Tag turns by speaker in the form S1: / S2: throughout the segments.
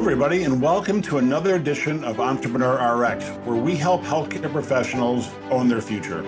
S1: everybody, and welcome to another edition of Entrepreneur RX, where we help healthcare professionals own their future.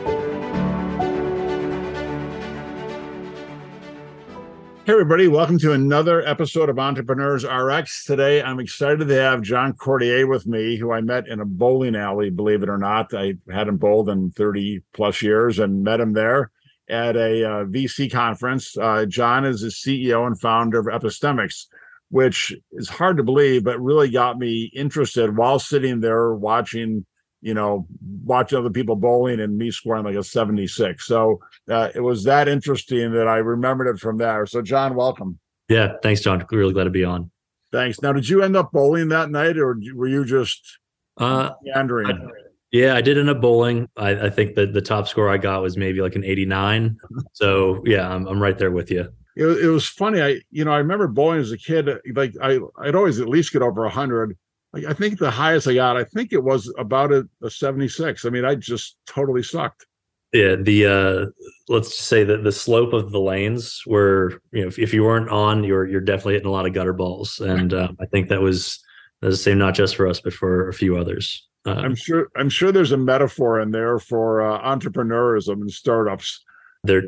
S1: Hey, everybody, welcome to another episode of Entrepreneurs RX. Today, I'm excited to have John Cordier with me, who I met in a bowling alley, believe it or not. I hadn't bowled in 30 plus years and met him there at a uh, VC conference. Uh, John is the CEO and founder of Epistemix, which is hard to believe, but really got me interested while sitting there watching, you know, watching other people bowling and me scoring like a 76. So uh, it was that interesting that I remembered it from there. So, John, welcome.
S2: Yeah, thanks, John. Really glad to be on.
S1: Thanks. Now, did you end up bowling that night, or were you just uh, meandering?
S2: I, yeah, I did end up bowling. I, I think that the top score I got was maybe like an 89. So, yeah, I'm, I'm right there with you
S1: it, it was funny. I, you know, I remember bowling as a kid. Like I, I'd always at least get over a hundred. Like I think the highest I got, I think it was about a, a 76. I mean, I just totally sucked.
S2: Yeah, the uh let's just say that the slope of the lanes were, you know, if, if you weren't on, you're you're definitely hitting a lot of gutter balls, and uh, I think that was the same not just for us, but for a few others.
S1: Uh, I'm sure. I'm sure there's a metaphor in there for uh, entrepreneurism and startups.
S2: There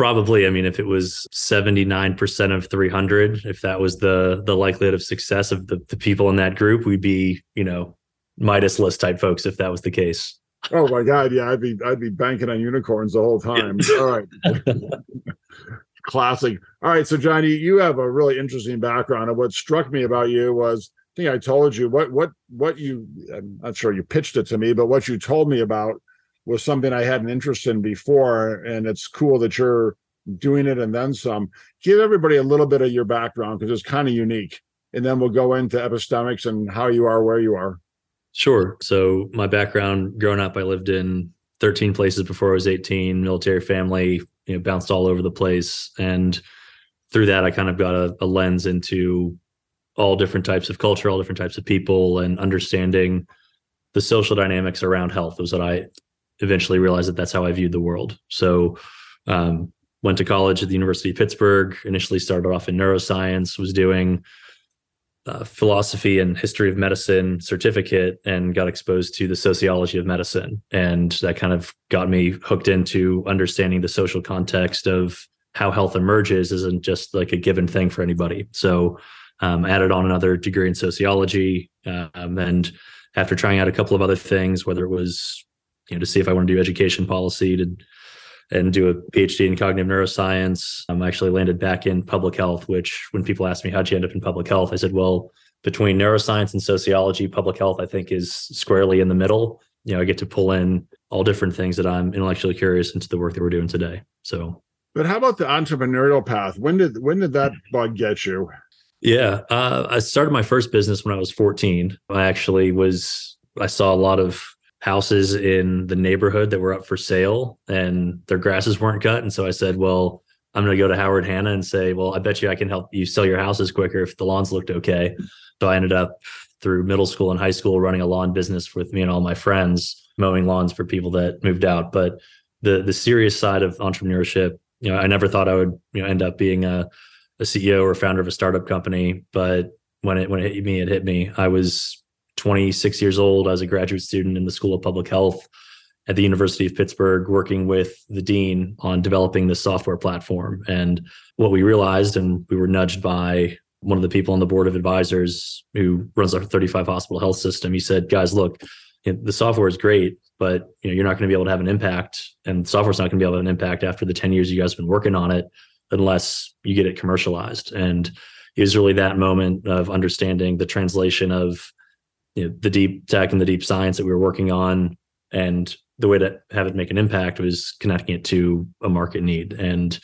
S2: probably i mean if it was 79% of 300 if that was the the likelihood of success of the, the people in that group we'd be you know midas list type folks if that was the case.
S1: Oh my god yeah i'd be i'd be banking on unicorns the whole time. All right. Classic. All right so johnny you have a really interesting background and what struck me about you was i think i told you what what what you i'm not sure you pitched it to me but what you told me about was something I had an interest in before, and it's cool that you're doing it and then some. Give everybody a little bit of your background because it's kind of unique, and then we'll go into epistemix and how you are where you are.
S2: Sure. So my background, growing up, I lived in 13 places before I was 18. Military family, you know, bounced all over the place, and through that, I kind of got a, a lens into all different types of culture, all different types of people, and understanding the social dynamics around health was what I eventually realized that that's how I viewed the world. So, um, went to college at the University of Pittsburgh. Initially, started off in neuroscience. Was doing uh, philosophy and history of medicine certificate, and got exposed to the sociology of medicine, and that kind of got me hooked into understanding the social context of how health emerges isn't just like a given thing for anybody. So, um, added on another degree in sociology, um, and after trying out a couple of other things, whether it was you know to see if I want to do education policy to and do a PhD in cognitive neuroscience. I'm actually landed back in public health, which when people ask me how'd you end up in public health, I said, well, between neuroscience and sociology, public health I think is squarely in the middle. You know, I get to pull in all different things that I'm intellectually curious into the work that we're doing today. So
S1: but how about the entrepreneurial path? When did when did that bug get you?
S2: Yeah, uh, I started my first business when I was 14. I actually was I saw a lot of houses in the neighborhood that were up for sale and their grasses weren't cut. And so I said, well, I'm going to go to Howard Hanna and say, well, I bet you I can help you sell your houses quicker if the lawns looked okay. So I ended up through middle school and high school running a lawn business with me and all my friends, mowing lawns for people that moved out. But the the serious side of entrepreneurship, you know, I never thought I would, you know, end up being a, a CEO or founder of a startup company. But when it when it hit me, it hit me. I was 26 years old. I was a graduate student in the School of Public Health at the University of Pittsburgh, working with the dean on developing this software platform. And what we realized, and we were nudged by one of the people on the board of advisors who runs our 35 hospital health system. He said, "Guys, look, the software is great, but you know you're not going to be able to have an impact, and software's not going to be able to have an impact after the 10 years you guys have been working on it, unless you get it commercialized." And it was really that moment of understanding the translation of you know, the deep tech and the deep science that we were working on and the way to have it make an impact was connecting it to a market need and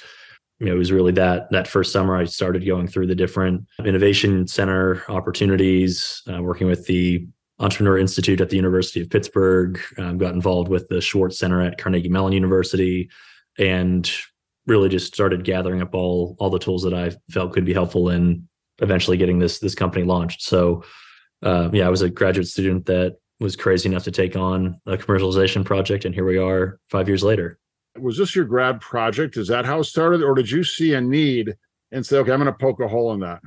S2: you know, it was really that that first summer I started going through the different innovation center opportunities, uh, working with the Entrepreneur Institute at the University of Pittsburgh, um, got involved with the Swartz Center at Carnegie Mellon University, and really just started gathering up all all the tools that I felt could be helpful in eventually getting this this company launched. So uh, yeah, I was a graduate student that was crazy enough to take on a commercialization project, and here we are five years later.
S1: Was this your grad project? Is that how it started, or did you see a need and say, "Okay, I'm going to poke a hole in that"?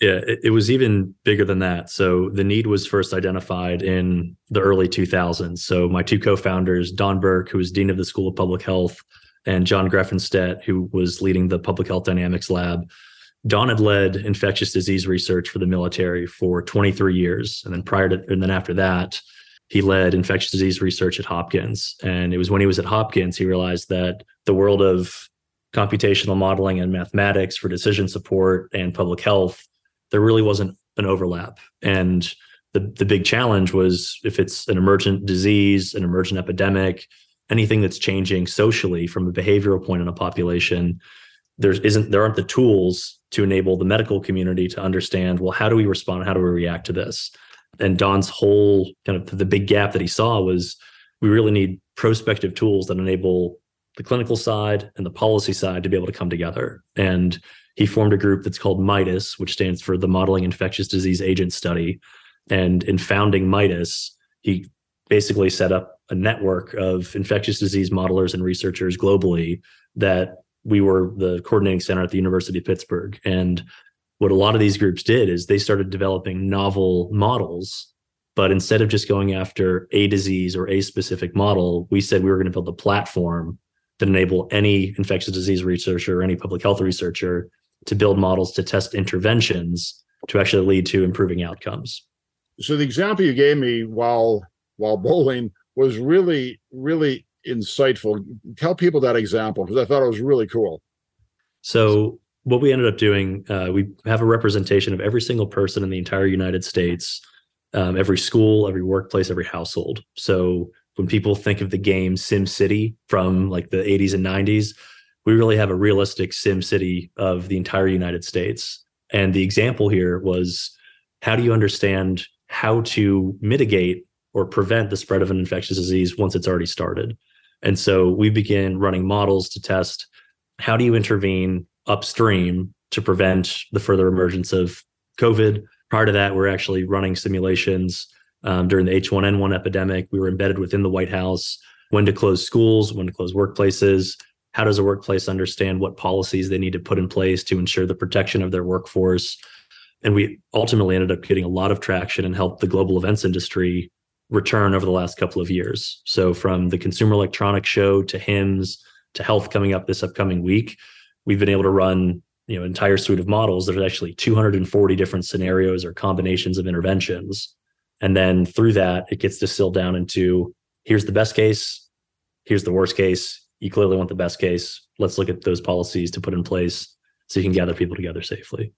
S2: Yeah, it, it, was even bigger than that. So the need was first identified in the early 2000s. So my two co-founders, Don Burke, who was dean of the School of Public Health, and John Grefenstette, who was leading the Public Health Dynamics Lab. Don had led infectious disease research for the military for 23 years, and then prior to, and then after that, he led infectious disease research at Hopkins. And it was when he was at Hopkins he realized that the world of computational modeling and mathematics for decision support and public health, there really wasn't an overlap. And the, the big challenge was if it's an emergent disease, an emergent epidemic, anything that's changing socially from a behavioral point in a population, there isn't there aren't the tools to enable the medical community to understand, well, how do we respond? How do we react to this? And Don's whole kind of the big gap that he saw was we really need prospective tools that enable the clinical side and the policy side to be able to come together. And he formed a group that's called MIDAS, which stands for the Modeling Infectious Disease Agent Study. And in founding MIDAS, he basically set up a network of infectious disease modelers and researchers globally that we were the coordinating center at the University of Pittsburgh. And what a lot of these groups did is they started developing novel models but instead of just going after a disease or a specific model we said we were going to build a platform that enable any infectious disease researcher or any public health researcher to build models to test interventions to actually lead to improving outcomes
S1: so the example you gave me while while bowling was really really insightful tell people that example because i thought it was really cool
S2: so what we ended up doing, uh, we have a representation of every single person in the entire United States, um, every school, every workplace, every household. So when people think of the game Sim City from like the 80s and 90s, we really have a realistic Sim City of the entire United States. And the example here was how do you understand how to mitigate or prevent the spread of an infectious disease once it's already started? And so we began running models to test how do you intervene upstream to prevent the further emergence of COVID. Prior to that, we're actually running simulations um, during the H1N1 epidemic. We were embedded within the White House when to close schools, when to close workplaces. How does a workplace understand what policies they need to put in place to ensure the protection of their workforce? And we ultimately ended up getting a lot of traction and helped the global events industry return over the last couple of years. So, from the Consumer Electronics Show to HIMSS to HLTH coming up this upcoming week, we've been able to run you know entire suite of models there's actually 240 different scenarios or combinations of interventions. And then through that it gets distilled down into here's the best case here's the worst case. You clearly want the best case. Let's look at those policies to put in place so you can gather people together safely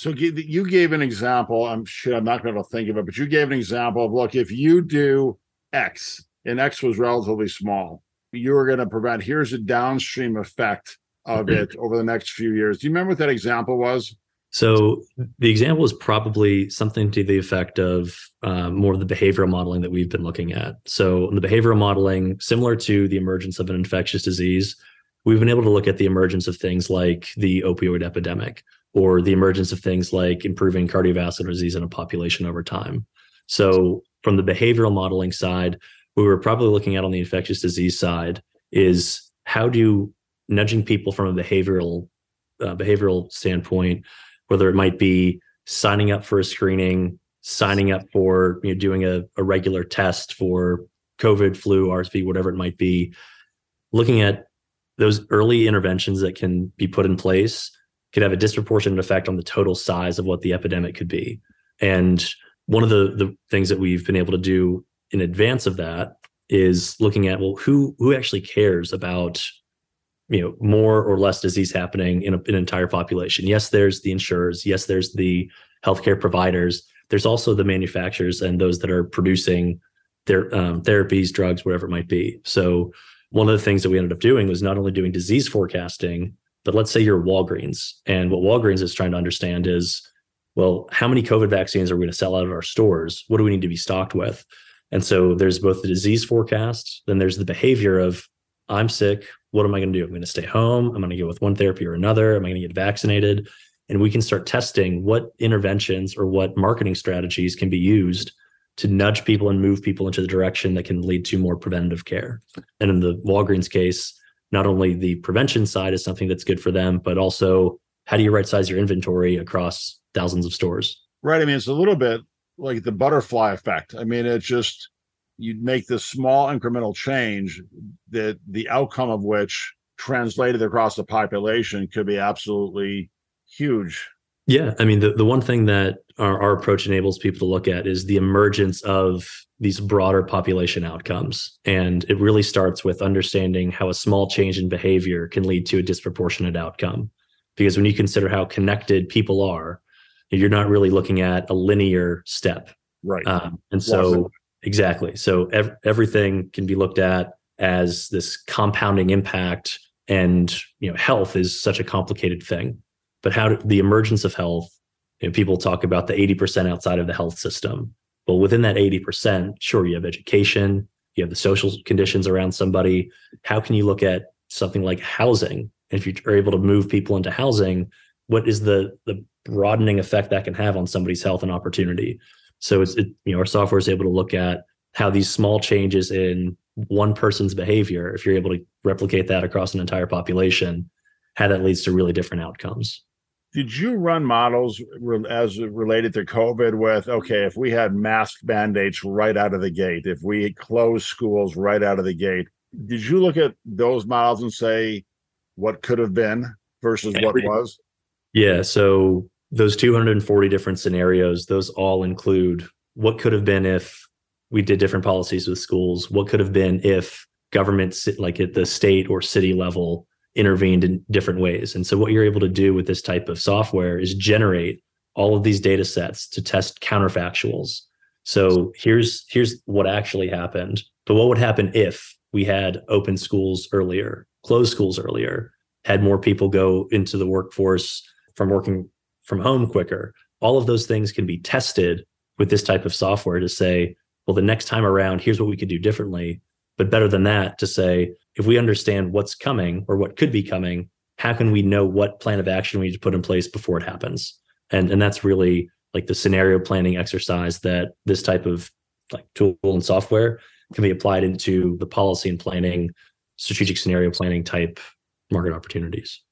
S1: so you gave an example i'm sure i'm not going to think of it but you gave an example of look if you do x and x was relatively small you're going to prevent here's a downstream effect of it over the next few years. Do you remember what that example was?
S2: So the example is probably something to the effect of uh, more of the behavioral modeling that we've been looking at. So the behavioral modeling, similar to the emergence of an infectious disease, we've been able to look at the emergence of things like the opioid epidemic or the emergence of things like improving cardiovascular disease in a population over time. So from the behavioral modeling side, we were probably looking at on the infectious disease side is how do nudging people from a behavioral uh, behavioral standpoint, whether it might be signing up for a screening, signing up for you know doing a, a regular test for COVID, flu, RSV, whatever it might be, looking at those early interventions that can be put in place could have a disproportionate effect on the total size of what the epidemic could be. And one of the the things that we've been able to do in advance of that is looking at well who who actually cares about you know more or less disease happening in, a, in an entire population? Yes there's the insurers. Yes there's the healthcare providers. There's also the manufacturers and those that are producing their um, therapies drugs whatever it might be. So one of the things that we ended up doing was not only doing disease forecasting but let's say you're walgreens and what walgreens is trying to understand is well how many covid vaccines are we going to sell out of our stores what do we need to be stocked with and so there's both the disease forecast then there's the behavior of i'm sick what am I going to do? I'm going to stay home. I'm going to go with one therapy or another. Am I going to get vaccinated? And we can start testing what interventions or what marketing strategies can be used to nudge people and move people into the direction that can lead to more preventative care. And in the Walgreens case, not only the prevention side is something that's good for them, but also how do you right size your inventory across thousands of stores?
S1: Right. I mean, it's a little bit like the butterfly effect. I mean, it's just you make this small incremental change that the outcome of which translated across the population could be absolutely huge.
S2: Yeah. I mean, the, the one thing that our, our approach enables people to look at is the emergence of these broader population outcomes. And it really starts with understanding how a small change in behavior can lead to a disproportionate outcome. Because when you consider how connected people are, you're not really looking at a linear step.
S1: Right.
S2: Um, and so, exactly. So, ev- everything can be looked at as this compounding impact. And, you know, health is such a complicated thing. But how do, the emergence of health, you know, people talk about the 80% outside of the health system. Well, within that 80%, sure, you have education, you have the social conditions around somebody. How can you look at something like housing? And if you are able to move people into housing, what is the the broadening effect that can have on somebody's health and opportunity? So it's it, you know our software is able to look at how these small changes in one person's behavior, if you're able to replicate that across an entire population, how that leads to really different outcomes
S1: did you run models as related to COVID with okay, if we had mask mandates right out of the gate, if we closed schools right out of the gate, did you look at those models and say what could have been versus what was?
S2: Yeah. So those 240 different scenarios, those all include what could have been if we did different policies with schools, what could have been if governments like at the state or city level intervened in different ways. And so what you're able to do with this type of software is generate all of these data sets to test counterfactuals. So here's here's what actually happened. But what would happen if we had open schools earlier, closed schools earlier, had more people go into the workforce from working from home quicker? All of those things can be tested with this type of software to say, well, the next time around, here's what we could do differently. But better than that, to say, if we understand what's coming or what could be coming, how can we know what plan of action we need to put in place before it happens? And and that's really like the scenario planning exercise that this type of like tool and software can be applied into the policy and planning, strategic scenario planning type market opportunities.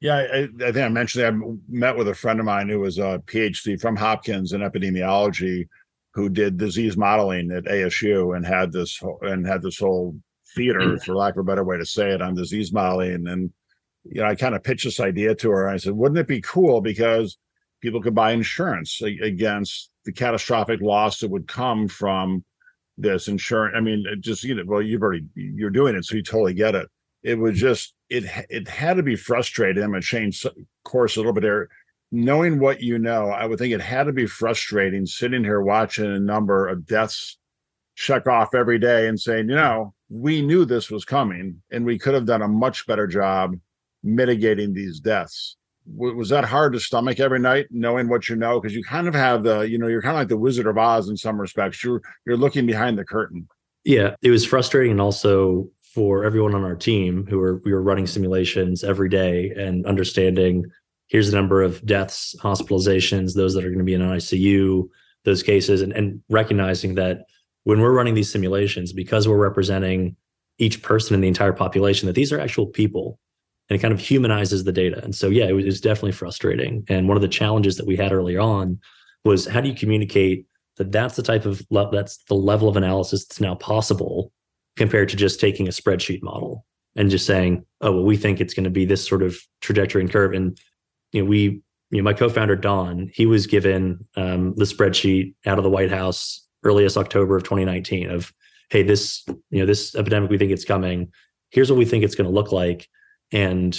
S1: Yeah, I, I think I mentioned that I met with a friend of mine who was a PhD from Hopkins in epidemiology, who did disease modeling at ASU and had this and had this whole theater, mm. for lack of a better way to say it, on disease modeling. And then you know, I kind of pitched this idea to her. I said, wouldn't it be cool because people could buy insurance against the catastrophic loss that would come from this insurance? I mean, just you know, well, you've already you're doing it, so you totally get it. It was just it it had to be frustrating. I'm gonna change course a little bit there. Knowing what you know, I would think it had to be frustrating sitting here watching a number of deaths check off every day and saying, you know, we knew this was coming and we could have done a much better job mitigating these deaths. Was that hard to stomach every night, knowing what you know? Because you kind of have the, you know, you're kind of like the Wizard of Oz in some respects. You're you're looking behind the curtain.
S2: Yeah, it was frustrating, and also for everyone on our team who were we were running simulations every day and understanding here's the number of deaths, hospitalizations, those that are going to be in ICU, those cases, and, and recognizing that when we're running these simulations, because we're representing each person in the entire population, that these are actual people and it kind of humanizes the data. And so, yeah, it was, it was definitely frustrating. And one of the challenges that we had earlier on was how do you communicate that that's the type of le- that's the level of analysis that's now possible compared to just taking a spreadsheet model and just saying, oh, well, we think it's going to be this sort of trajectory and curve. And you know, we, you know, my co-founder Don, he was given um, the spreadsheet out of the White House earliest October of 2019 of, hey, this, you know, this epidemic, we think it's coming. Here's what we think it's going to look like. And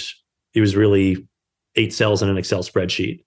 S2: it was really eight cells in an Excel spreadsheet.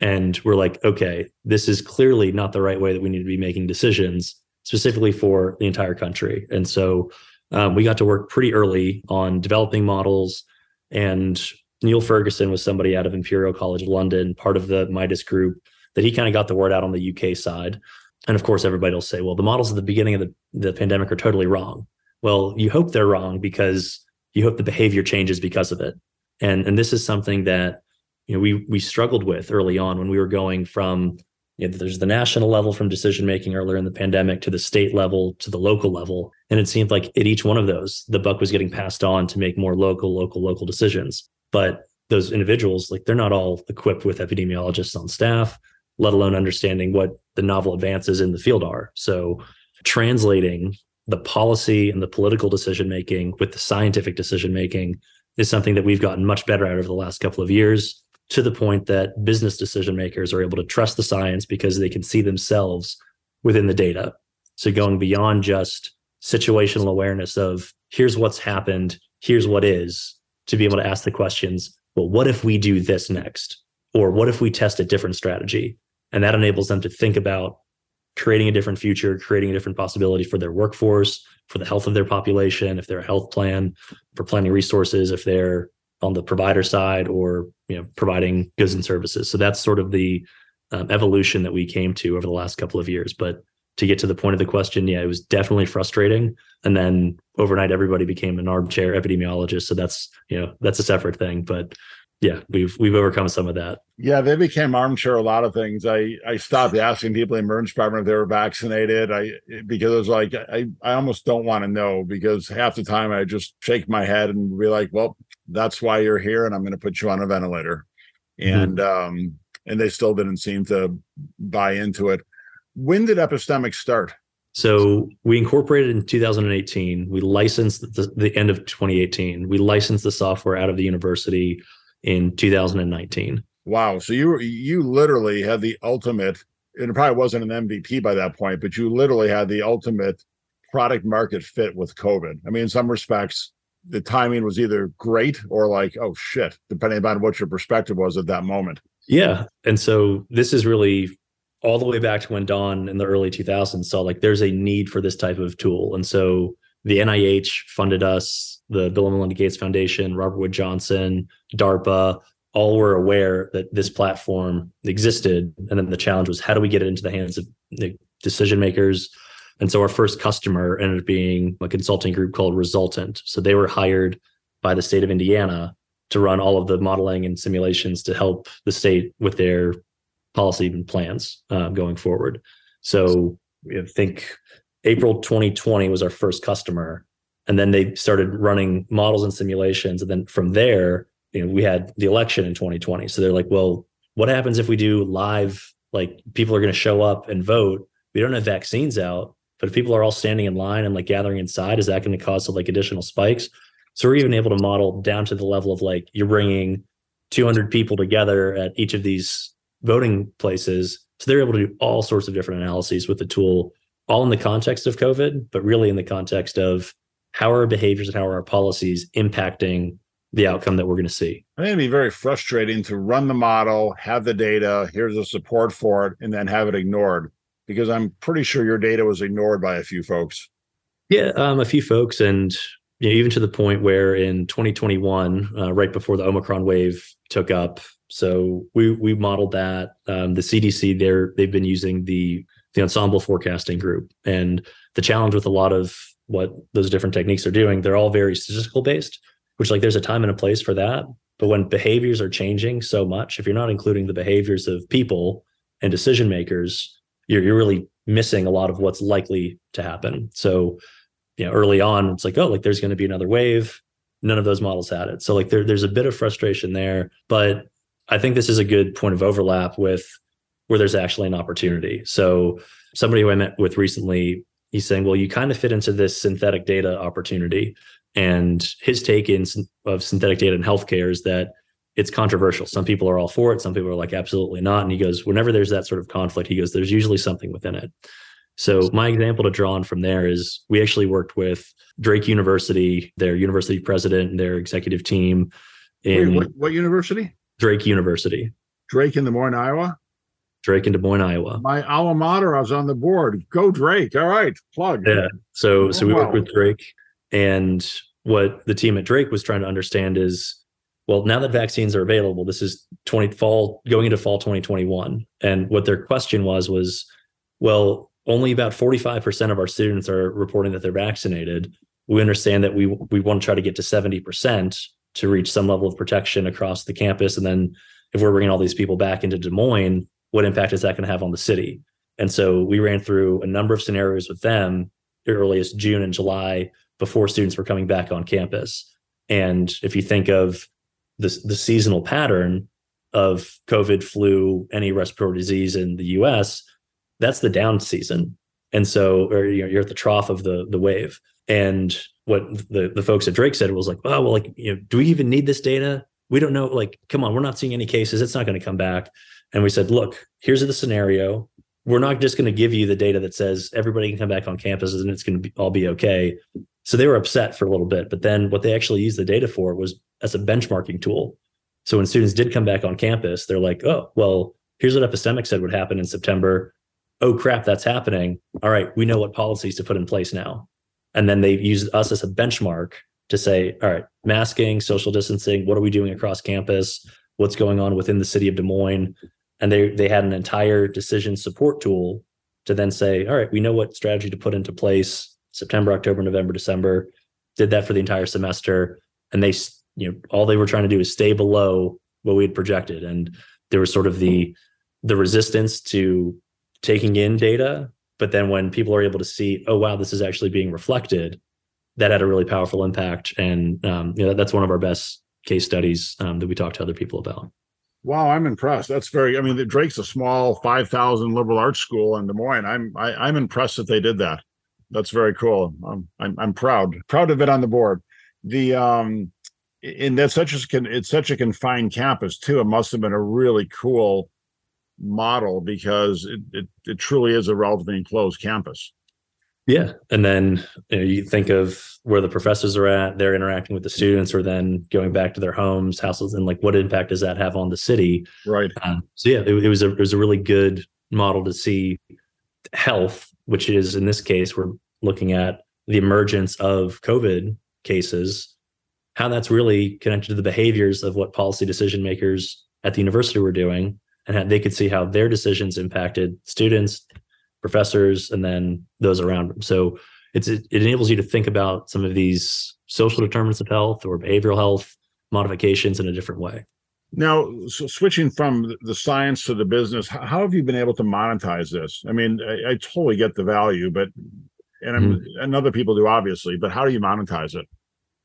S2: And we're like, okay, this is clearly not the right way that we need to be making decisions, specifically for the entire country. And so um, we got to work pretty early on developing models. And Neil Ferguson was somebody out of Imperial College London, part of the Midas group, that he kind of got the word out on the UK side. And of course, everybody will say, well, the models at the beginning of the, the pandemic are totally wrong. Well, you hope they're wrong because you hope the behavior changes because of it. And, and this is something that you know we we struggled with early on when we were going from you know, there's the national level from decision making earlier in the pandemic to the state level to the local level. And it seemed like at each one of those, the buck was getting passed on to make more local, local, local decisions. But those individuals, like they're not all equipped with epidemiologists on staff, let alone understanding what the novel advances in the field are. So translating the policy and the political decision making with the scientific decision making is something that we've gotten much better at over the last couple of years to the point that business decision makers are able to trust the science because they can see themselves within the data. So going beyond just situational awareness of here's what's happened, here's what is, to be able to ask the questions, well, what if we do this next? Or what if we test a different strategy? And that enables them to think about creating a different future, creating a different possibility for their workforce, for the health of their population, if they're a health plan, for planning resources, if they're on the provider side or you know providing goods and services. So that's sort of the um, evolution that we came to over the last couple of years. But to get to the point of the question, yeah, it was definitely frustrating. And then overnight, everybody became an armchair epidemiologist. So that's you know that's a separate thing. But yeah, we've we've overcome some of that.
S1: Yeah, they became armchair a lot of things. I I stopped asking people in emergency department if they were vaccinated. I because it was like I I almost don't want to know because half the time I just shake my head and be like, well, that's why you're here, and I'm going to put you on a ventilator, mm-hmm. and um and they still didn't seem to buy into it. When did Epistemix start?
S2: So we incorporated in 2018. We licensed the, the end of 2018. We licensed the software out of the university in 2019.
S1: Wow. So you you literally had the ultimate, and it probably wasn't an MVP by that point, but you literally had the ultimate product market fit with COVID. I mean, in some respects, the timing was either great or like, oh shit, depending upon what your perspective was at that moment.
S2: Yeah. And so this is really all the way back to when Don in the early 2000s saw like there's a need for this type of tool. And so the NIH funded us, the Bill and Melinda Gates Foundation, Robert Wood Johnson, DARPA, all were aware that this platform existed. And then the challenge was how do we get it into the hands of the decision makers? And so our first customer ended up being a consulting group called Resultant. So they were hired by the state of Indiana to run all of the modeling and simulations to help the state with their policy and plans uh, going forward. So I think April 2020 was our first customer. And then they started running models and simulations. And then from there, you know, we had the election in 2020. So they're like, well, what happens if we do live? Like people are going to show up and vote. We don't have vaccines out, but if people are all standing in line and like gathering inside, is that going to cause like additional spikes? So we're even able to model down to the level of like you're bringing 200 people together at each of these voting places. So they're able to do all sorts of different analyses with the tool all in the context of COVID, but really in the context of how are our behaviors and how are our policies impacting the outcome that we're going to see.
S1: I think it'd be very frustrating to run the model, have the data, here's the support for it, and then have it ignored because I'm pretty sure your data was ignored by a few folks.
S2: Yeah, um, a few folks, and you know, even to the point where in 2021, uh, right before the Omicron wave took up, so we we modeled that. Um, the CDC, they're they've been using the the ensemble forecasting group. And the challenge with a lot of what those different techniques are doing, they're all very statistical based, which like there's a time and a place for that. But when behaviors are changing so much, if you're not including the behaviors of people and decision makers, you're, you're really missing a lot of what's likely to happen. So, you know, early on, it's like, oh, like there's going to be another wave. None of those models had it. So like there, there's a bit of frustration there. But I think this is a good point of overlap with where there's actually an opportunity. So somebody who I met with recently, he's saying, well, you kind of fit into this synthetic data opportunity. And his take in of synthetic data in healthcare is that it's controversial. Some people are all for it. Some people are like, absolutely not. And he goes, whenever there's that sort of conflict, he goes, there's usually something within it. So my example to draw on from there is we actually worked with Drake University, their university president and their executive team.
S1: In Wait, what, what university?
S2: Drake University.
S1: Drake in Des Moines, Iowa?
S2: Drake in Des Moines, Iowa.
S1: My alma mater, I was on the board. Go Drake. All right, plug.
S2: Yeah. So oh, so we worked with Drake, and what the team at Drake was trying to understand is, well, now that vaccines are available, this is 20 fall going into fall 2021, and what their question was was, well, only about 45% of our students are reporting that they're vaccinated. We understand that we we want to try to get to 70% to reach some level of protection across the campus, and then if we're bringing all these people back into Des Moines what impact is that going to have on the city? And so we ran through a number of scenarios with them earliest June and July before students were coming back on campus. And if you think of the, the seasonal pattern of COVID, flu, any respiratory disease in the US, that's the down season. And so, or you know, you're at the trough of the the wave. And what the, the folks at Drake said was like, oh, well, like, you know, do we even need this data? We don't know. Like, come on, we're not seeing any cases. It's not going to come back. And we said, look, here's the scenario. We're not just going to give you the data that says everybody can come back on campus and it's going to all be okay. So they were upset for a little bit. But then what they actually used the data for was as a benchmarking tool. So when students did come back on campus, they're like, oh, well, here's what Epistemix said would happen in September. Oh, crap, that's happening. All right, we know what policies to put in place now. And then they used us as a benchmark to say, all right, masking, social distancing, what are we doing across campus? What's going on within the city of Des Moines? And they they had an entire decision support tool to then say, all right, we know what strategy to put into place September, October, November, December. Did that for the entire semester. And they you know all they were trying to do is stay below what we had projected and there was sort of the the resistance to taking in data but then when people are able to see oh wow this is actually being reflected that had a really powerful impact and um, you know that's one of our best case studies um, that we talk to other people about
S1: wow i'm impressed. That's very i mean drake's a small 5000 liberal arts school in des moines. I'm I, am i am impressed that they did that. That's very cool. I'm, I'm i'm proud proud of it on the board. The um and that's such a can it's such a confined campus too. It must have been a really cool model because it it, it truly is a relatively enclosed campus.
S2: Yeah, and then you, know, you think of where the professors are at; they're interacting with the students, or then going back to their homes, houses, and like what impact does that have on the city?
S1: Right.
S2: Um, so yeah, it, it was a it was a really good model to see health, which is in this case we're looking at the emergence of COVID cases how that's really connected to the behaviors of what policy decision makers at the university were doing and how they could see how their decisions impacted students professors and then those around them so it's it, enables you to think about some of these social determinants of health or behavioral health modifications in a different way
S1: now so switching from the science to the business how have you been able to monetize this i mean i, I totally get the value but and, mm-hmm. and other people do obviously but how do you monetize it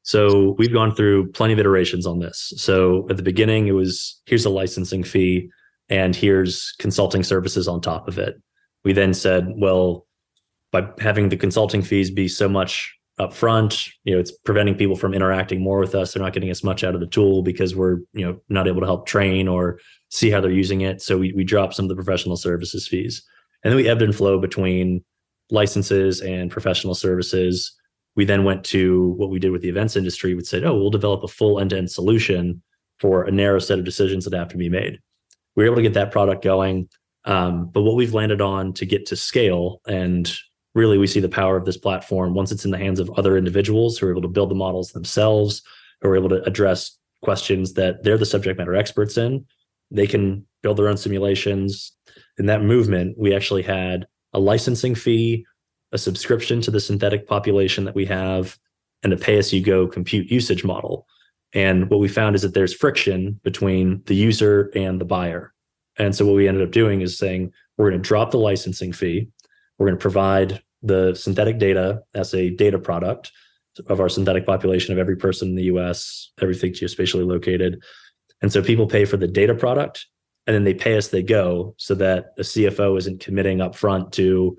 S2: so we've gone through plenty of iterations on this. So at the beginning, it was here's a licensing fee and here's consulting services on top of it. We then said, well, by having the consulting fees be so much upfront, you know, it's preventing people from interacting more with us. They're not getting as much out of the tool because we're, you know, not able to help train or see how they're using it. So we we drop some of the professional services fees. And then we ebbed and flow between licenses and professional services we then went to what we did with the events industry. We said, oh, we'll develop a full end to end solution for a narrow set of decisions that have to be made. We were able to get that product going. Um, but what we've landed on to get to scale, and really we see the power of this platform once it's in the hands of other individuals who are able to build the models themselves, who are able to address questions that they're the subject matter experts in. They can build their own simulations. In that movement, we actually had a licensing fee a subscription to the synthetic population that we have, and a pay as you go compute usage model. And what we found is that there's friction between the user and the buyer. And so what we ended up doing is saying we're going to drop the licensing fee. We're going to provide the synthetic data as a data product of our synthetic population of every person in the US, everything geospatially located. And so people pay for the data product and then they pay as they go so that the CFO isn't committing upfront to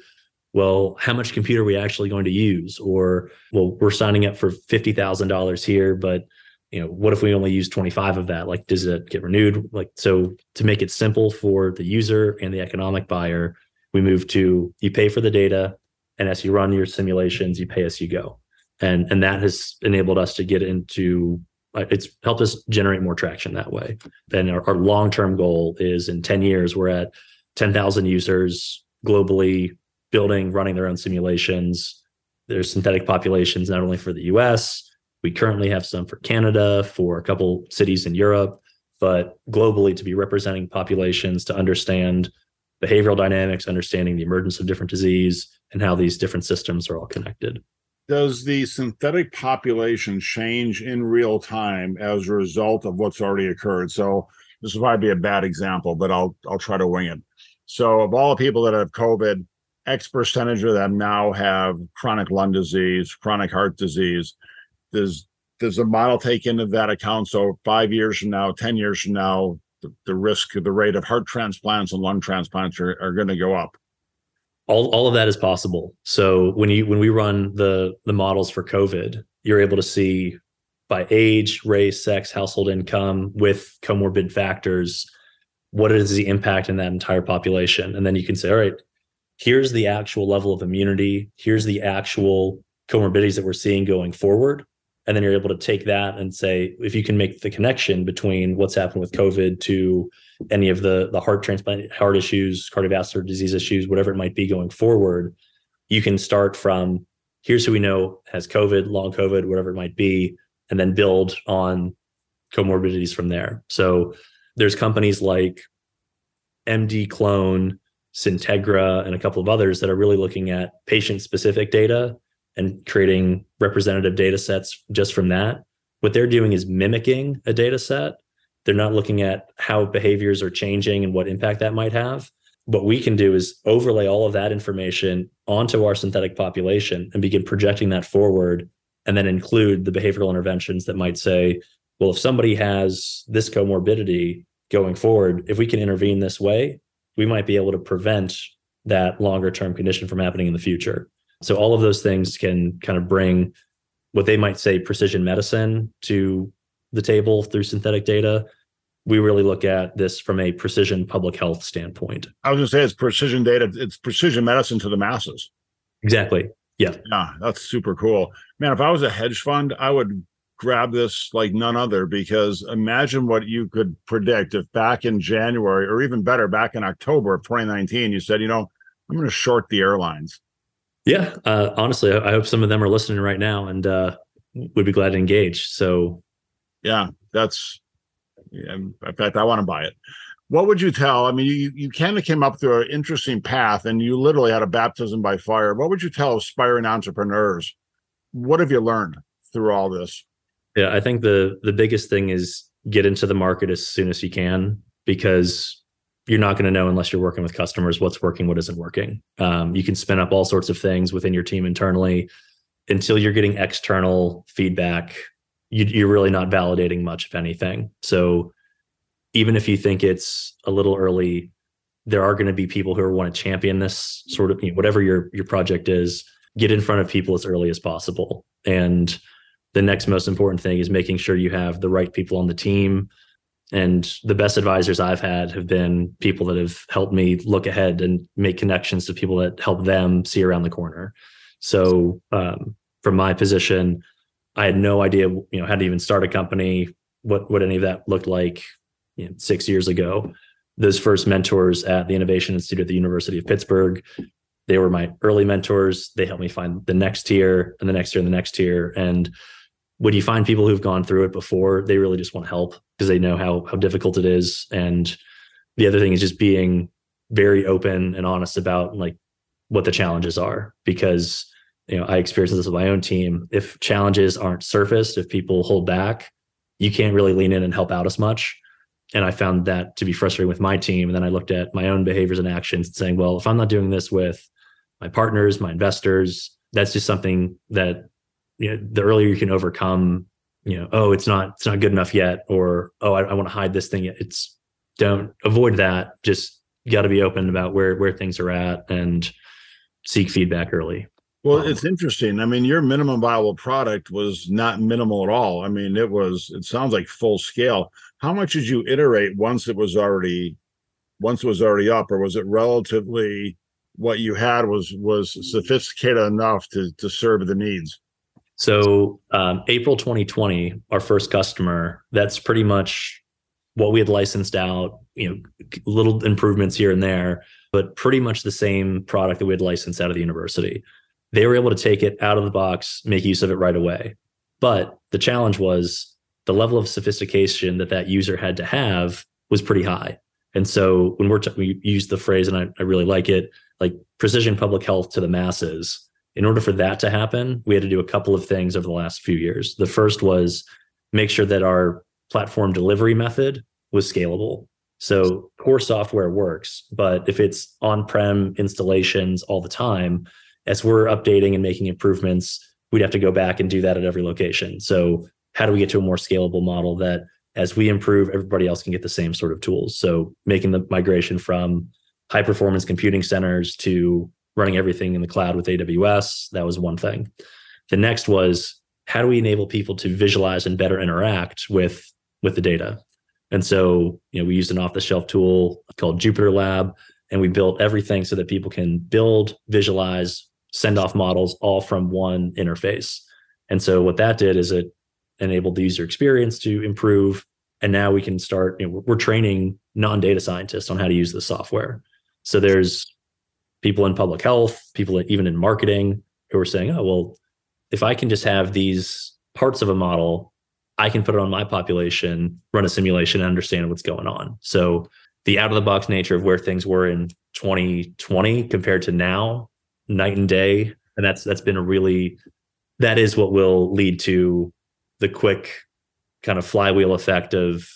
S2: well, how much computer are we actually going to use? Or, well, we're signing up for $50,000 here, but you know, what if we only use 25 of that? Like, does it get renewed? Like, so to make it simple for the user and the economic buyer, we move to you pay for the data, and as you run your simulations, you pay as you go. And, and that has enabled us to get into uh, it's helped us generate more traction that way. Then our, our long term goal is in 10 years, we're at 10,000 users globally, building, running their own simulations. There's synthetic populations not only for the US, we currently have some for Canada, for a couple cities in Europe, but globally to be representing populations to understand behavioral dynamics, understanding the emergence of different disease, and how these different systems are all connected.
S1: Does the synthetic population change in real time as a result of what's already occurred? So this will probably be a bad example, but I'll I'll try to wing it. So of all the people that have COVID, X percentage of them now have chronic lung disease, chronic heart disease. Does does the model take into that account? So five years from now, 10 years from now, the, the risk, the rate of heart transplants and lung transplants are, are going to go up.
S2: All, all of that is possible. So when you when we run the the models for COVID, you're able to see by age, race, sex, household income with comorbid factors, what is the impact in that entire population? And then you can say, all right, here's the actual level of immunity, here's the actual comorbidities that we're seeing going forward and then you're able to take that and say if you can make the connection between what's happened with covid to any of the the heart transplant heart issues cardiovascular disease issues whatever it might be going forward you can start from here's who we know has covid long covid whatever it might be and then build on comorbidities from there. So there's companies like MDClone Syntegra and a couple of others that are really looking at patient specific data and creating representative data sets just from that. What they're doing is mimicking a data set. They're not looking at how behaviors are changing and what impact that might have. What we can do is overlay all of that information onto our synthetic population and begin projecting that forward and then include the behavioral interventions that might say, well, if somebody has this comorbidity going forward, if we can intervene this way, we might be able to prevent that longer term condition from happening in the future. So all of those things can kind of bring what they might say precision medicine to the table through synthetic data. We really look at this from a precision public health standpoint.
S1: I was going to say it's precision data, it's precision medicine to the masses.
S2: Exactly. Yeah.
S1: Yeah, that's super cool. Man, if I was a hedge fund, I would grab this like none other because imagine what you could predict if back in January or even better, back in October of 2019, you said, you know, I'm going to short the airlines.
S2: Yeah, uh, honestly, I hope some of them are listening right now and uh, would be glad to engage. So,
S1: yeah, that's in fact, I want to buy it. What would you tell? I mean, you you kind of came up through an interesting path, and you literally had a baptism by fire. What would you tell aspiring entrepreneurs? What have you learned through all this?
S2: Yeah, I think the the biggest thing is get into the market as soon as you can because you're not going to know unless you're working with customers what's working, what isn't working. Um, you can spin up all sorts of things within your team internally until you're getting external feedback. You, are really not validating much, of anything. So even if you think it's a little early, there are going to be people who want to champion this sort of you know, whatever your your project is. Get in front of people as early as possible. And the next most important thing is making sure you have the right people on the team and the best advisors I've had have been people that have helped me look ahead and make connections to people that help them see around the corner. So, um, from my position, I had no idea, you know, how to even start a company, what what any of that looked like you know, six years ago. Those first mentors at the Innovation Institute at the University of Pittsburgh, they were my early mentors. They helped me find the next tier and the next tier and the next tier. And when you find people who've gone through it before, they really just want help because they know how how difficult it is. And the other thing is just being very open and honest about like what the challenges are because you know I experienced this with my own team. If challenges aren't surfaced, if people hold back, you can't really lean in and help out as much. And I found that to be frustrating with my team. And then I looked at my own behaviors and actions and saying, well, if I'm not doing this with my partners, my investors, that's just something that you know the earlier you can overcome you know oh it's not it's not good enough yet or oh i, I want to hide this thing it's don't avoid that. Just got to be open about where where things are at and seek feedback early.
S1: Well um, it's interesting. I mean your minimum viable product was not minimal at all. I mean it was it sounds like full scale. How much did you iterate once it was already once it was already up or was it relatively what you had was was sophisticated enough to to serve the needs
S2: so um, April 2020, our first customer, that's pretty much what we had licensed out, you know, little improvements here and there, but pretty much the same product that we had licensed out of the university. They were able to take it out of the box, make use of it right away. But the challenge was the level of sophistication that that user had to have was pretty high. And so when we're t- we use the phrase, and I, I really like it, like precision public health to the masses in order for that to happen, we had to do a couple of things over the last few years. The first was make sure that our platform delivery method was scalable. So core software works, but if it's on-prem installations all the time, as we're updating and making improvements, we'd have to go back and do that at every location. So how do we get to a more scalable model that as we improve, everybody else can get the same sort of tools. So making the migration from high performance computing centers to running everything in the cloud with AWS, that was one thing. The next was how do we enable people to visualize and better interact with with the data? And so, you know, we used an off-the-shelf tool called Jupyter Lab, and we built everything so that people can build, visualize, send off models all from one interface. And so what that did is it enabled the user experience to improve. And now we can start, you know, we're training non-data scientists on how to use the software. So there's people in public health, people even in marketing who are saying, oh, well, if I can just have these parts of a model, I can put it on my population, run a simulation, and understand what's going on. So the out of the box nature of where things were in 2020 compared to now, night and day. And that's that's been a really that is what will lead to the quick kind of flywheel effect of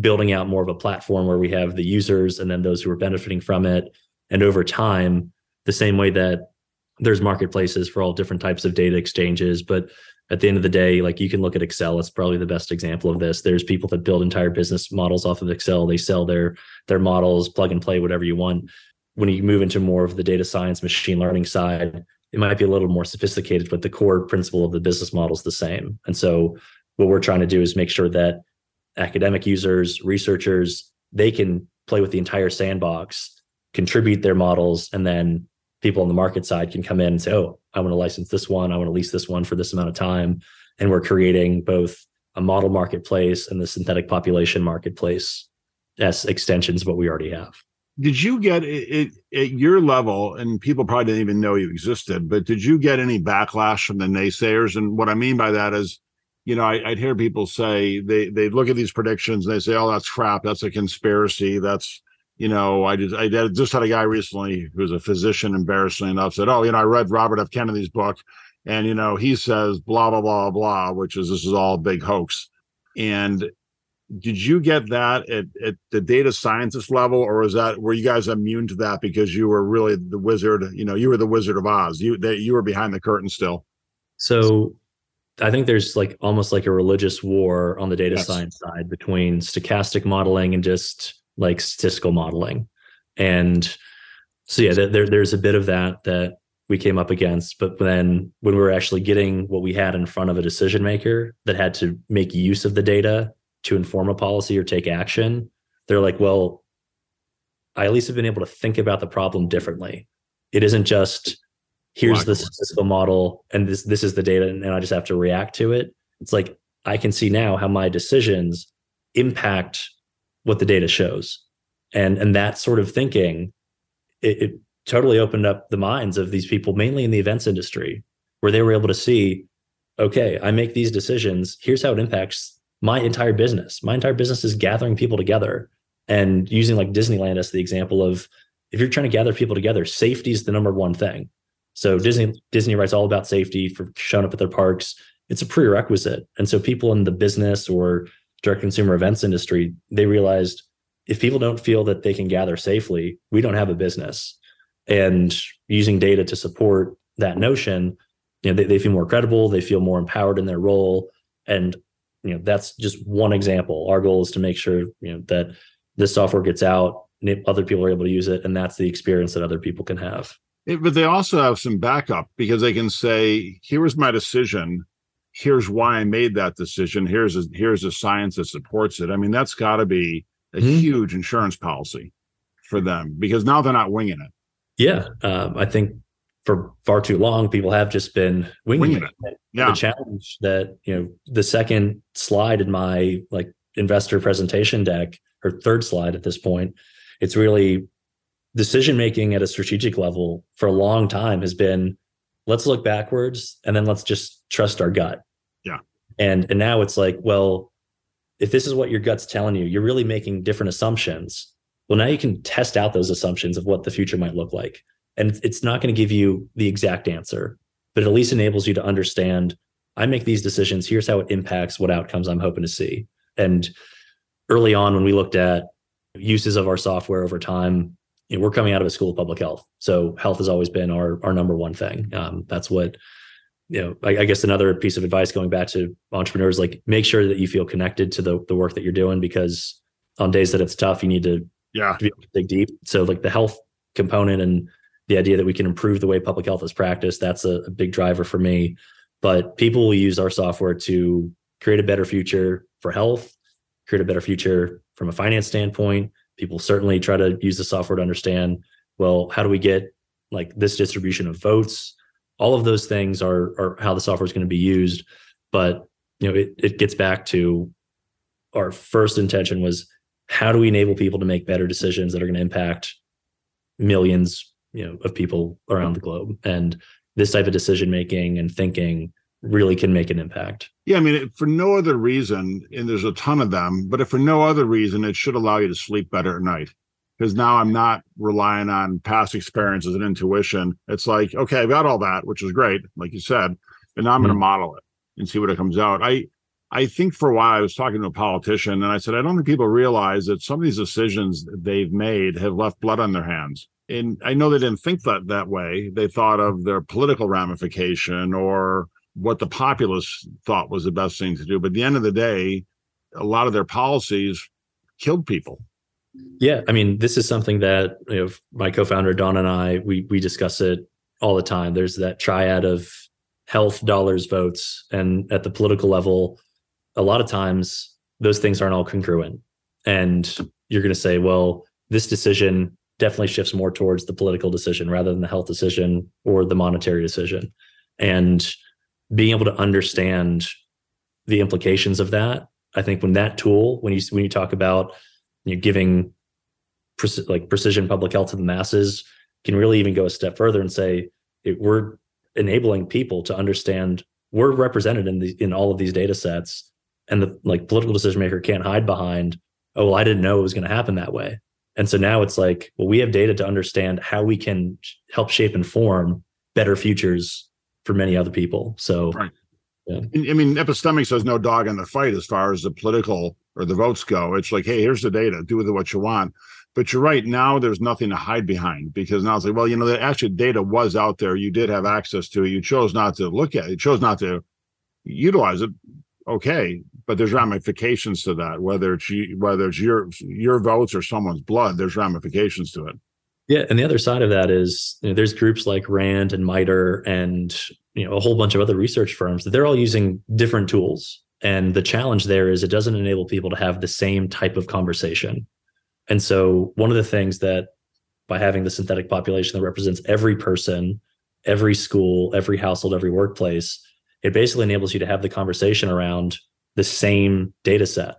S2: building out more of a platform where we have the users and then those who are benefiting from it. And over time, the same way that there's marketplaces for all different types of data exchanges, but at the end of the day, like you can look at Excel, it's probably the best example of this. There's people that build entire business models off of Excel. They sell their their models, plug and play whatever you want. When you move into more of the data science, machine learning side, it might be a little more sophisticated, but the core principle of the business model is the same. And so what we're trying to do is make sure that academic users, researchers, they can play with the entire sandbox, contribute their models, and then people on the market side can come in and say, oh, I want to license this one, I want to lease this one for this amount of time. And we're creating both a model marketplace and the synthetic population marketplace as extensions of what we already have.
S1: Did you get it at your level, and people probably didn't even know you existed, but did you get any backlash from the naysayers? And what I mean by that is, you know, I, would hear people say they they look at these predictions and they say, "Oh, that's crap. That's a conspiracy. That's you know, I just I just had a guy recently who's a physician, embarrassingly enough, said, "Oh, you know, I read Robert F. Kennedy's book, and you know, he says blah blah blah blah, which is this is all a big hoax." And did you get that at, at the data scientist level, or was that were you guys immune to that because you were really the wizard? You know, you were the Wizard of Oz. You that you were behind the curtain still.
S2: So I think there's like almost like a religious war on the data yes. science side between stochastic modeling and just like statistical modeling. And so yeah, there, there's a bit of that that we came up against. But then when we were actually getting what we had in front of a decision maker that had to make use of the data to inform a policy or take action, they're like, well, I at least have been able to think about the problem differently. It isn't just here's the statistical model and this this is the data and I just have to react to it. It's like I can see now how my decisions impact what the data shows. And and that sort of thinking, it, it totally opened up the minds of these people, mainly in the events industry, where they were able to see, okay, I make these decisions. Here's how it impacts my entire business. My entire business is gathering people together and using like Disneyland as the example of if you're trying to gather people together, safety is the number one thing. So Disney Disney writes all about safety for showing up at their parks. It's a prerequisite. And so people in the business or direct consumer events industry, they realized if people don't feel that they can gather safely, we don't have a business. And using data to support that notion, you know, they, they feel more credible, they feel more empowered in their role. And you know, that's just one example. Our goal is to make sure, you know, that this software gets out, other people are able to use it, and that's the experience that other people can have.
S1: It, but they also have some backup because they can say, "Here was my decision. Here's why I made that decision. Here's a, here's a science that supports it." I mean, that's got to be a mm-hmm. huge insurance policy for them because now they're not winging it.
S2: Yeah, um, I think for far too long people have just been winging, winging it. it. Yeah. The challenge that you know the second slide in my like investor presentation deck or third slide at this point, it's really decision making at a strategic level for a long time has been let's look backwards and then let's just trust our gut.
S1: Yeah.
S2: And and now it's like, well, if this is what your gut's telling you, you're really making different assumptions. Well, now you can test out those assumptions of what the future might look like. And it's not going to give you the exact answer, but it at least enables you to understand I make these decisions. Here's how it impacts what outcomes I'm hoping to see. And early on, when we looked at uses of our software over time, you know, we're coming out of a school of public health, so health has always been our our number one thing. Um, that's what you know, I, I, guess another piece of advice going back to entrepreneurs, like make sure that you feel connected to the the work that you're doing because on days that it's tough, you need to
S1: yeah
S2: to dig deep. So like the health component and the idea that we can improve the way public health is practiced, that's a, a big driver for me. But people will use our software to create a better future for health, create a better future from a finance standpoint. People certainly try to use the software to understand, well, how do we get like this distribution of votes? All of those things are are how the software is going to be used. But you know, it, it gets back to our first intention was how do we enable people to make better decisions that are going to impact millions you know of people around the globe and this type of decision making and thinking really can make an impact
S1: yeah i mean for no other reason and there's a ton of them but if for no other reason it should allow you to sleep better at night because now i'm not relying on past experiences and intuition it's like okay i've got all that which is great like you said and now i'm mm-hmm. going to model it and see what it comes out i I think for a while I was talking to a politician and I said, I don't think people realize that some of these decisions they've made have left blood on their hands. And I know they didn't think that that way. They thought of their political ramification or what the populace thought was the best thing to do. But at the end of the day, a lot of their policies killed people.
S2: Yeah, I mean, this is something that you know, my co-founder Don and I we we discuss it all the time. There's that triad of health, dollars, votes, and at the political level, a lot of times those things aren't all congruent. And you're going to say, well, this decision definitely shifts more towards the political decision rather than the health decision or the monetary decision. And being able to understand the implications of that, I think when that tool, when you when you talk about you know, giving like precision public health to the masses, can really even go a step further and say it, we're enabling people to understand we're represented in the in all of these data sets and the like political decision maker can't hide behind oh well i didn't know it was going to happen that way. And so now it's like well we have data to understand how we can help shape and form better futures for many other people. So
S1: right. yeah. i mean epistemix has no dog in the fight as far as the political or the votes go. It's like hey here's the data. Do with it what you want. But you're right. Now there's nothing to hide behind because now it's like well you know the actual data was out there. You did have access to it. You chose not to look at it. You chose not to utilize it. Okay. But there's ramifications to that whether it's you, whether it's your your votes or someone's blood there's ramifications to it
S2: yeah and the other side of that is you know, there's groups like rand and MITRE and you know a whole bunch of other research firms that they're all using different tools and the challenge there is it doesn't enable people to have the same type of conversation and so one of the things that by having the synthetic population that represents every person every school every household every workplace it basically enables you to have the conversation around the same data set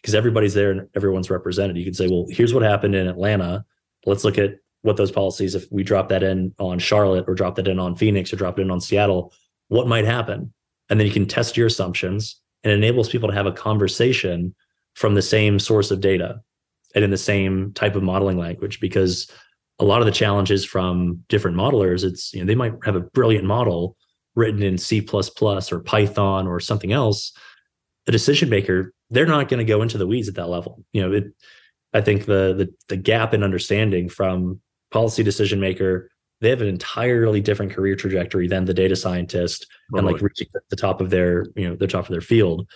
S2: because everybody's there and everyone's represented. You can say, well, here's what happened in Atlanta. Let's look at what those policies, if we drop that in on Charlotte or drop that in on Phoenix or drop it in on Seattle, what might happen? And then you can test your assumptions and enables people to have a conversation from the same source of data and in the same type of modeling language because a lot of the challenges from different modelers it's you know they might have a brilliant model written in C++ or Python or something else, a decision maker, they're not going to go into the weeds at that level. You know, it, I think the, the the gap in understanding from policy decision maker, they have an entirely different career trajectory than the data scientist and like reaching the top of their, you know, the top of their field.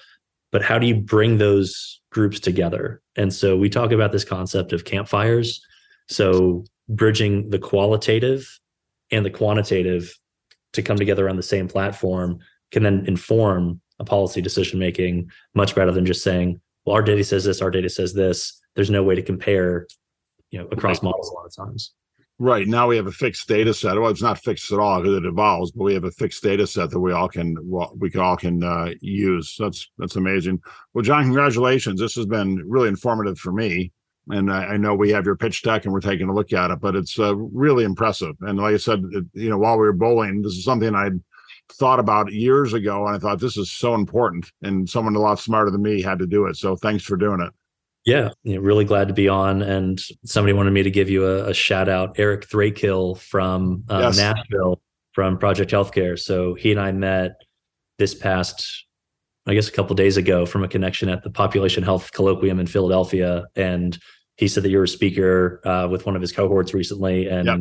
S2: But how do you bring those groups together? And so we talk about this concept of campfires. So bridging the qualitative and the quantitative to come together on the same platform can then inform a policy decision making much better than just saying, well, our data says this, our data says this. There's no way to compare, you know, across models a lot of times.
S1: Right. Now we have a fixed data set. Well, it's not fixed at all because it evolves, but we have a fixed data set that we all can we can all can uh, use. That's that's amazing. Well, John, congratulations. This has been really informative for me and I, I, know we have your pitch deck and we're taking a look at it, but it's uh, really impressive. And like I said, it, you know, while we were bowling, this is something I'd thought about years ago, and I thought this is so important, and someone a lot smarter than me had to do it. So thanks for doing it.
S2: Yeah, really glad to be on. And somebody wanted me to give you a, a shout out, Eric Thrakill from uh, yes. Nashville from Project Healthcare. So he and I met this past I guess a couple days ago from a connection at the Population Health Colloquium in Philadelphia, and he said that you're a speaker uh, with one of his cohorts recently, and yep.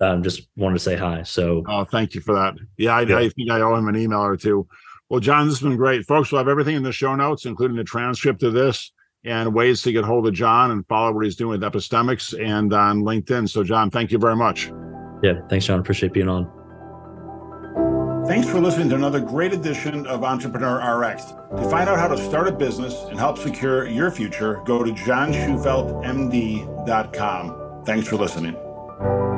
S2: um, just wanted to say hi. So,
S1: oh, thank you for that. Yeah, I,
S2: Yeah.
S1: I think I owe him an email or two. Well, John, this has been great. Folks, we'll have everything in the show notes, including the transcript of this and ways to get hold of John and follow what he's doing with Epistemix and on LinkedIn. So, John, thank you very much.
S2: yeah, thanks, John. Appreciate being on.
S1: Thanks for listening to another great edition of Entrepreneur RX. To find out how to start a business and help secure your future, go to johnshufeldtmd.com. Thanks for listening.